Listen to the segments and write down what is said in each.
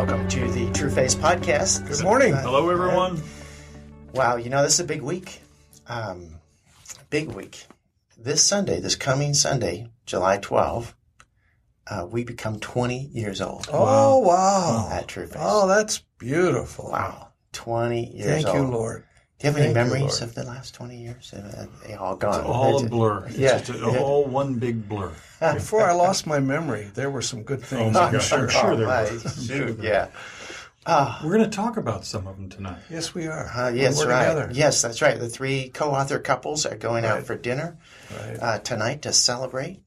Welcome to the True Face Podcast. Good morning. Hello, everyone. Wow, you know, this is a big week. Um, big week. This Sunday, this coming Sunday, July 12th, uh, we become 20 years old Oh, wow. at True Face. Oh, that's beautiful. wow. 20 years Thank old. you, Lord. Do you have any Thank you, memories Lord. of the last 20 years? Uh, They all gone. It's All a blur. It's Yeah. just a, all one big blur. Before I lost my memory, there were some good things. my I'm gosh, sure. I'm sure there Oh, were. my- I'm sure there yeah. We're going to talk about some of them tonight. Yes, we are. Uh, yes, We're right. Together. Yes, that's right. The three co-author couples are going out for dinner Right. uh, tonight to celebrate.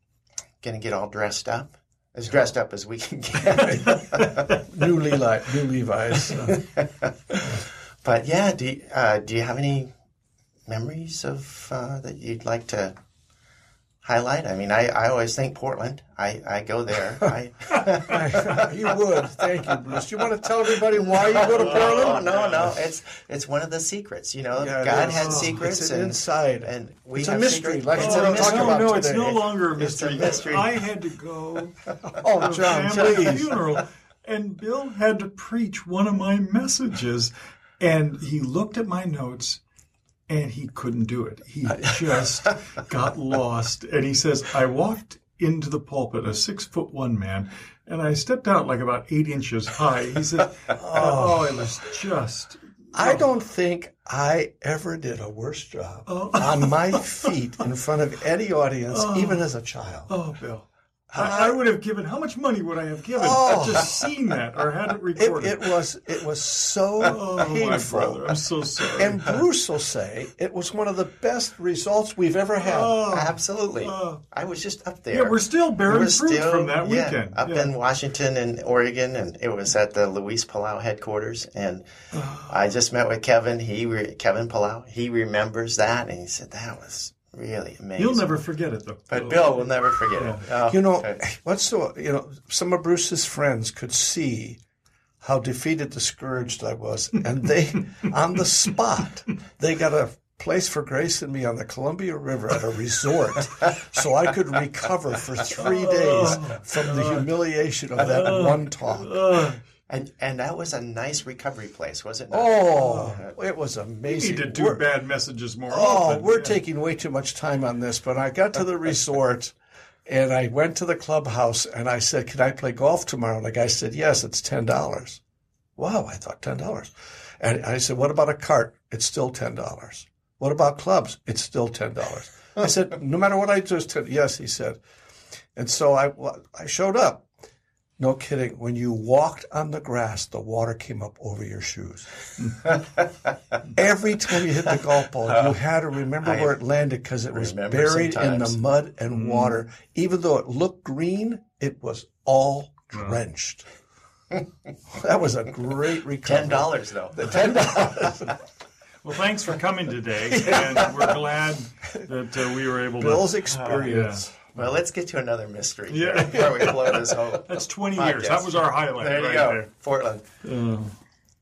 Going to get all dressed up, as dressed up as we can get. New, Levi, new Levi's. Uh, but yeah, do you, uh, do you have any memories of uh, that you'd like to highlight? I mean, I, I always think Portland. I, I go there. I, you would. Thank you, Bruce. Do you want to tell everybody why you go to oh Portland? no, no, it's it's one of the secrets. You know, Yeah, God is. had Oh, secrets it's an and inside. and we It's a have mystery, secrets. like it's we're a gonna talk mystery. no, about no, it's today. no longer a It's a mystery. mystery. I had to go Oh, to a John, family please. funeral, and Bill had to preach one of my messages, and he looked at my notes. And he couldn't do it. He just got lost. And he says, I walked into the pulpit, a six foot one man, and I stepped out like about eight inches high. He said, Oh, oh it was just I don't think I ever did a worse job Oh. on my feet in front of any audience, oh. even as a child. Oh, Bill. I, I would have given. How much money would I have given? Oh. Just seen that or had it It, recorded. it was it was so oh, my brother. I'm so sorry. And Bruce will say it was one of the best results we've ever had. oh, Absolutely. Oh. I was just up there. yeah, we're still bearing We're fruit still- from that yeah, weekend. up Yeah. in Washington and Oregon, and it was at the Luis Palau headquarters. And I just met with Kevin. He re- Kevin Palau. He remembers that, and he said that was really amazing. You'll never forget it, though. But Bill will never forget it. Oh, You know, okay. what's so you know, some of Bruce's friends could see how defeated, discouraged I was, and they on the spot they got a place for Grace and me on the Columbia River at a resort, so I could recover for three oh, days from the humiliation of that oh, one talk. And and that was a nice recovery place, was it? Not? Oh, it was We amazing. need to do We're- bad messages more Oh, often. we're Yeah. taking way too much time on this, but I got to the resort and I went to the clubhouse and I said, Can I play golf tomorrow? And the guy said, Yes, it's ten dollars. Wow, I thought ten dollars. And I said, What about a cart? It's still ten dollars. What about clubs? It's still ten dollars. I said, No matter what I do, it's ten. Yes, he said. And so I I showed up. No kidding. When you walked on the grass, the water came up over your shoes. Every time you hit the golf ball, you uh, had to remember I where it landed because it was remember buried in the mud and mm. water. Even though it looked green, it was all uh. drenched. that was a great recovery. Ten dollars though. The Ten dollars. Well, thanks for coming today, and we're glad that uh, we were able to. Bill's to. experience. Uh, Well, let's get to another mystery. Yeah. Before we blow this whole. That's 20 podcast. years. That was our highlight There you right go, there. Portland.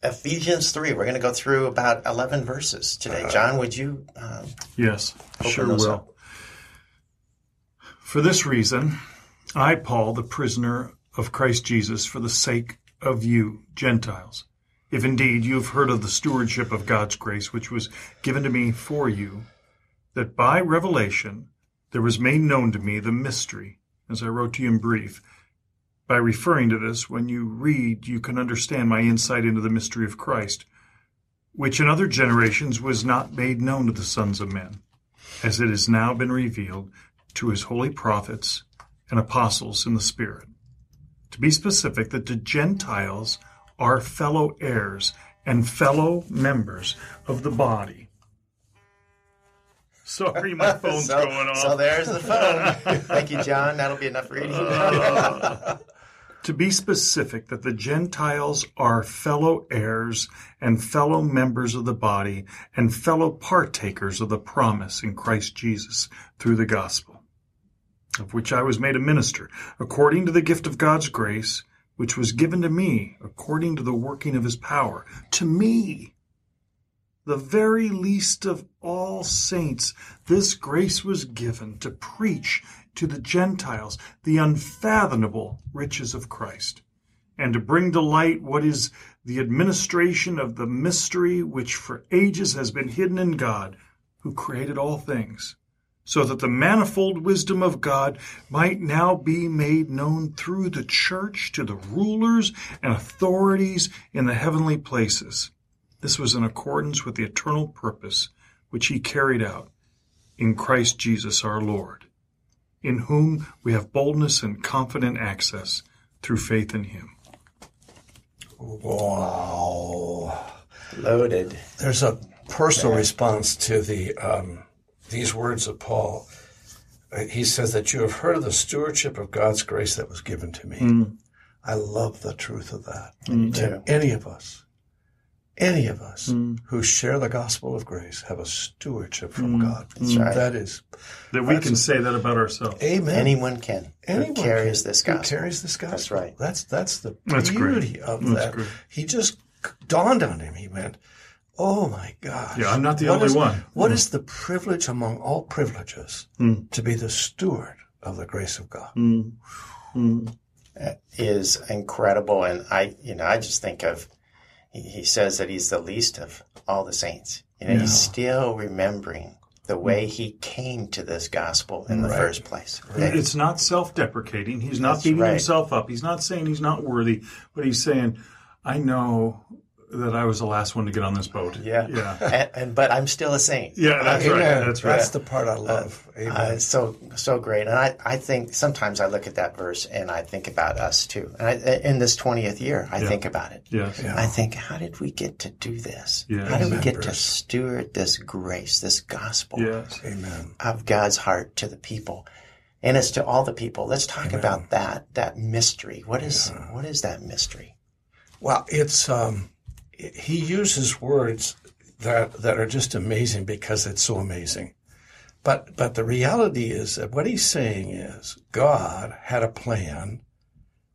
Ephesians three. We're going to go through about eleven verses today. John, would you? Um, Yes, sure will. up. For this reason, I, Paul, the prisoner of Christ Jesus, for the sake of you, Gentiles, if indeed you have heard of the stewardship of God's grace which was given to me for you, that by revelation there was made known to me the mystery, as I wrote to you in brief. By referring to this, when you read, you can understand my insight into the mystery of Christ, which in other generations was not made known to the sons of men, as it has now been revealed to his holy prophets and apostles in the Spirit. To be specific, that the Gentiles are fellow heirs and fellow members of the body. Sorry, my phone's so, going off. so there's the phone. Thank you, John. That'll be enough reading. to be specific, that the Gentiles are fellow heirs and fellow members of the body and fellow partakers of the promise in Christ Jesus through the gospel, of which I was made a minister, according to the gift of God's grace, which was given to me according to the working of his power. To me, the very least of all saints, this grace was given to preach to the Gentiles the unfathomable riches of Christ and to bring to light what is the administration of the mystery which for ages has been hidden in God, who created all things, so that the manifold wisdom of God might now be made known through the church to the rulers and authorities in the heavenly places. This was in accordance with the eternal purpose which he carried out in Christ Jesus our Lord, in whom we have boldness and confident access through faith in him. Wow. Loaded. There's a personal response to the um, these words of Paul. Uh, He says that you have heard of the stewardship of God's grace that was given to me. I love the truth of that. too. That any of us, any of us mm. who share the gospel of grace have a stewardship from mm. God. That's right. That is, That we can say that about ourselves. amen. Anyone can. Anyone who carries can- this who gospel. carries this gospel. That's right. That's that's the That's great. beauty of That's that. great. He just dawned on him. He went, "Oh my gosh! Yeah, I'm not the What only is- one." What mm. is the privilege among all privileges to be the steward of the grace of God? is incredible. And I, you know, I just think of, he, he says that he's the least of all the saints. You know, he's still remembering the way mm. he came to this gospel in the Right. first place. It's not self deprecating. He's not That's beating right. himself up. He's not saying he's not worthy, but he's saying, I know that I was the last one to get on this boat. Yeah. Yeah. And, and but I'm still a saint. Yeah, that's right. That's right. That's the part I love. Amen. Uh, it's so so great, and I, I think sometimes I look at that verse and I think about us too. And I, in this twentieth year, I think about it. Yes. Yeah. I think, how did we get to do this? Yeah. how did we get to steward this grace, this gospel Yes. Amen. of God's heart to the people? And it's to all the people. Let's talk about that that mystery. What is what is that mystery? Well, it's um, he uses words that that are just amazing because it's so amazing. But but the reality is that what he's saying is God had a plan,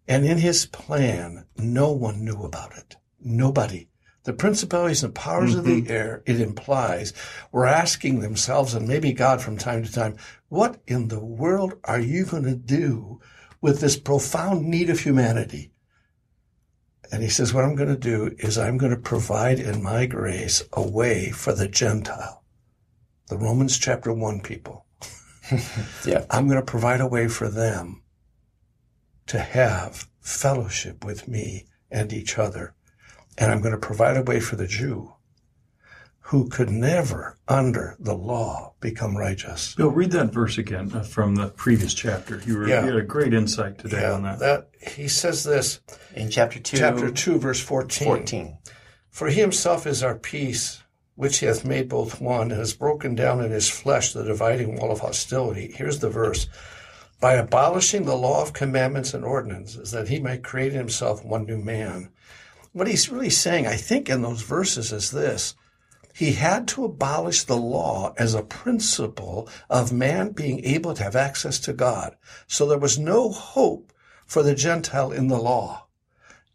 and in his plan, no one knew about it. Nobody. The principalities and powers of the mm-hmm. air, it implies, were asking themselves, and maybe God from time to time, what in the world are you going to do with this profound need of humanity? And he says, What I'm going to do is I'm going to provide in my grace a way for the Gentile, the Romans chapter 1 people. Yeah. I'm going to provide a way for them to have fellowship with me and each other. And I'm going to provide a way for the Jew who could never, under the law, become righteous. Bill, read that verse again uh, from the previous chapter. You, were, Yeah. you had a great insight today on that. that he says this, In chapter two, chapter 2, verse 14. fourteen. For he himself is our peace, which he hath made both one, and has broken down in his flesh the dividing wall of hostility. Here's the verse. By abolishing the law of commandments and ordinances, that he might create in himself one new man. What he's really saying, I think, in those verses is this. He had to abolish the law as a principle of man being able to have access to God. So there was no hope for the Gentile in the law.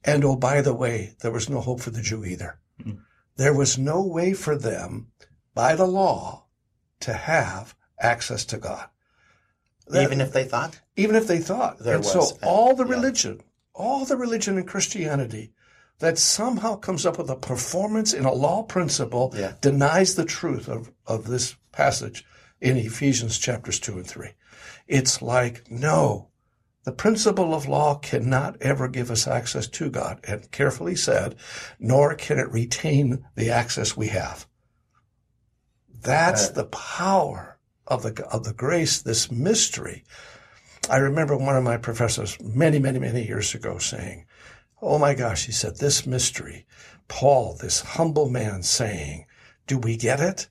And oh, by the way, there was no hope for the Jew either. There was no way for them by the law to have access to God. That- Even if they thought, even if they thought. There and was, so uh, all the yeah. religion, all the religion in Christianity that somehow comes up with a performance in a law principle Yeah. denies the truth of, of this passage in Ephesians chapters 2 and 3. It's like, no, the principle of law cannot ever give us access to God, and carefully said, nor can it retain the access we have. That's the power of the of the grace, this mystery. I remember one of my professors many, many, many years ago saying, "Oh my gosh," he said, "this mystery, Paul, this humble man saying, do we get it?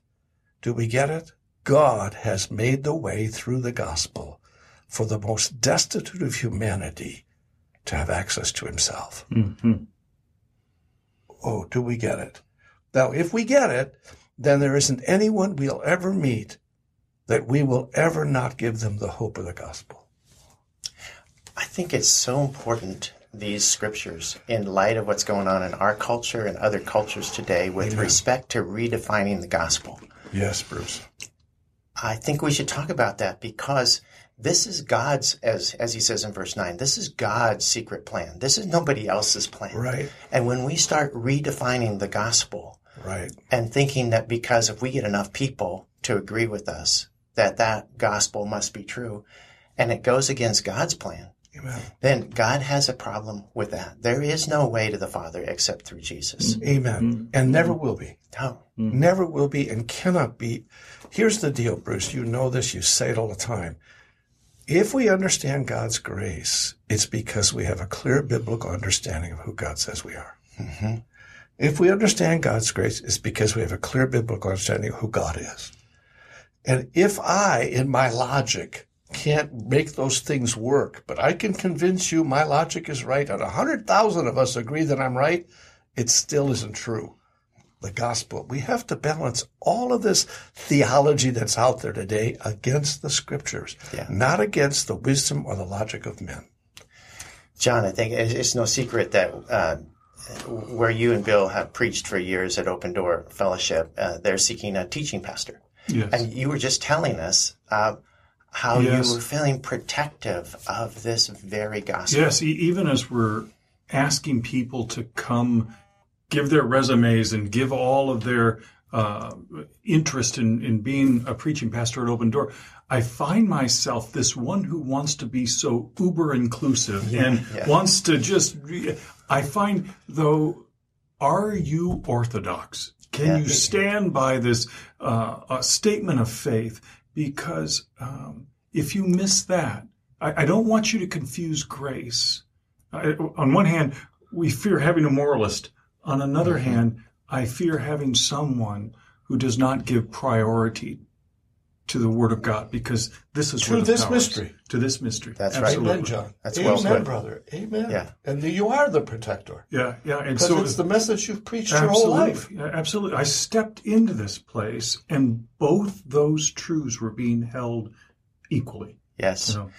Do we get it? God has made the way through the gospel for the most destitute of humanity to have access to himself." Mhm. Oh, do we get it? Now, if we get it, then there isn't anyone we'll ever meet that we will ever not give them the hope of the gospel. I think it's so important these scriptures in light of what's going on in our culture and other cultures today with respect to redefining the gospel. Yes, Bruce. I think we should talk about that because this is God's, as as he says in verse nine, this is God's secret plan. This is nobody else's plan. Right. And when we start redefining the gospel Right. and thinking that because if we get enough people to agree with us, that that gospel must be true, and it goes against God's plan, Amen. then God has a problem with that. There is no way to the Father except through Jesus. Amen. Mm-hmm. And never will be. No. Mm-hmm. Never will be and cannot be. Here's the deal, Bruce. You know this. You say it all the time. If we understand God's grace, it's because we have a clear biblical understanding of who God says we are. Mm-hmm. If we understand God's grace, it's because we have a clear biblical understanding of who God is. And if I, in my logic, can't make those things work, but I can convince you my logic is right, and a hundred thousand of us agree that I'm right, it still isn't true. The gospel. We have to balance all of this theology that's out there today against the scriptures, Yeah. not against the wisdom or the logic of men. John, I think it's it's no secret that uh, where you and Bill have preached for years at Open Door Fellowship, uh, they're seeking a teaching pastor. Yes. And you were just telling us uh, how Yes. you were feeling protective of this very gospel. Yes, even as we're asking people to come give their resumes and give all of their uh, interest in, in being a preaching pastor at Open Door, I find myself this one who wants to be so uber inclusive and Yeah. wants to just. Re- I find, though, are you orthodox? Can Yeah. you stand by this uh, statement of faith? Because um, if you miss that, I, I don't want you to confuse grace. I, on one hand, we fear having a moralist. On another Mm-hmm. hand, I fear having someone who does not give priority to the Word of God because this is To where the this power is. mystery. To this mystery. That's right. Absolutely. Amen, John. That's Amen, well put. brother. Amen. Yeah. And you are the protector. Yeah, yeah. And so it's the message you've preached your whole life. Yeah, Absolutely. I stepped into this place and both those truths were being held equally. Yes. You know?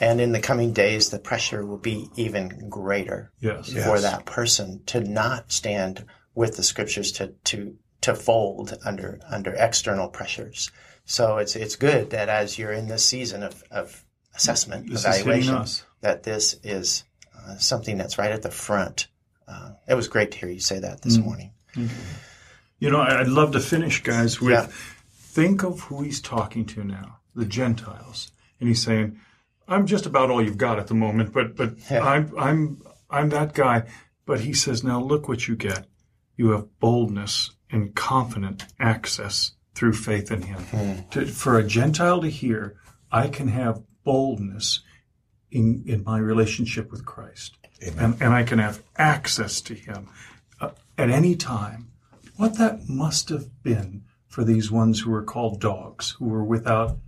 And in the coming days, the pressure will be even greater Yes. For Yes. that person to not stand with the scriptures to, to, to fold under, under external pressures. So it's, it's good that as you're in this season of, of assessment, This evaluation, that this is uh, something that's right at the front. Uh, it was great to hear you say that this Mm. morning. You know, I'd love to finish, guys, with Yeah. think of who he's talking to now, the Gentiles. And he's saying, I'm just about all you've got at the moment, but but Yeah. I'm I'm I'm that guy. But he says, now look what you get. You have boldness and confident access through faith in him. To, for a Gentile to hear, I can have boldness in, in my relationship with Christ. And, and I can have access to him uh, at any time. What that must have been for these ones who were called dogs, who were without,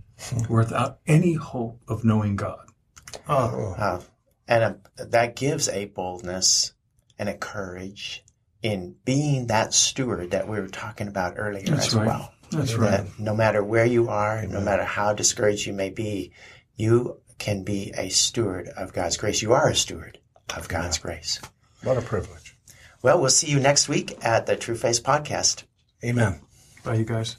without any hope of knowing God. Oh, Uh, and a, that gives a boldness and a courage in being that steward that we were talking about earlier That's as right. well. That's right. That no matter where you are, no matter how discouraged you may be, you can be a steward of God's grace. You are a steward of God's grace. what a privilege. Well, we'll see you next week at the True Face Podcast. Amen. Bye, you guys.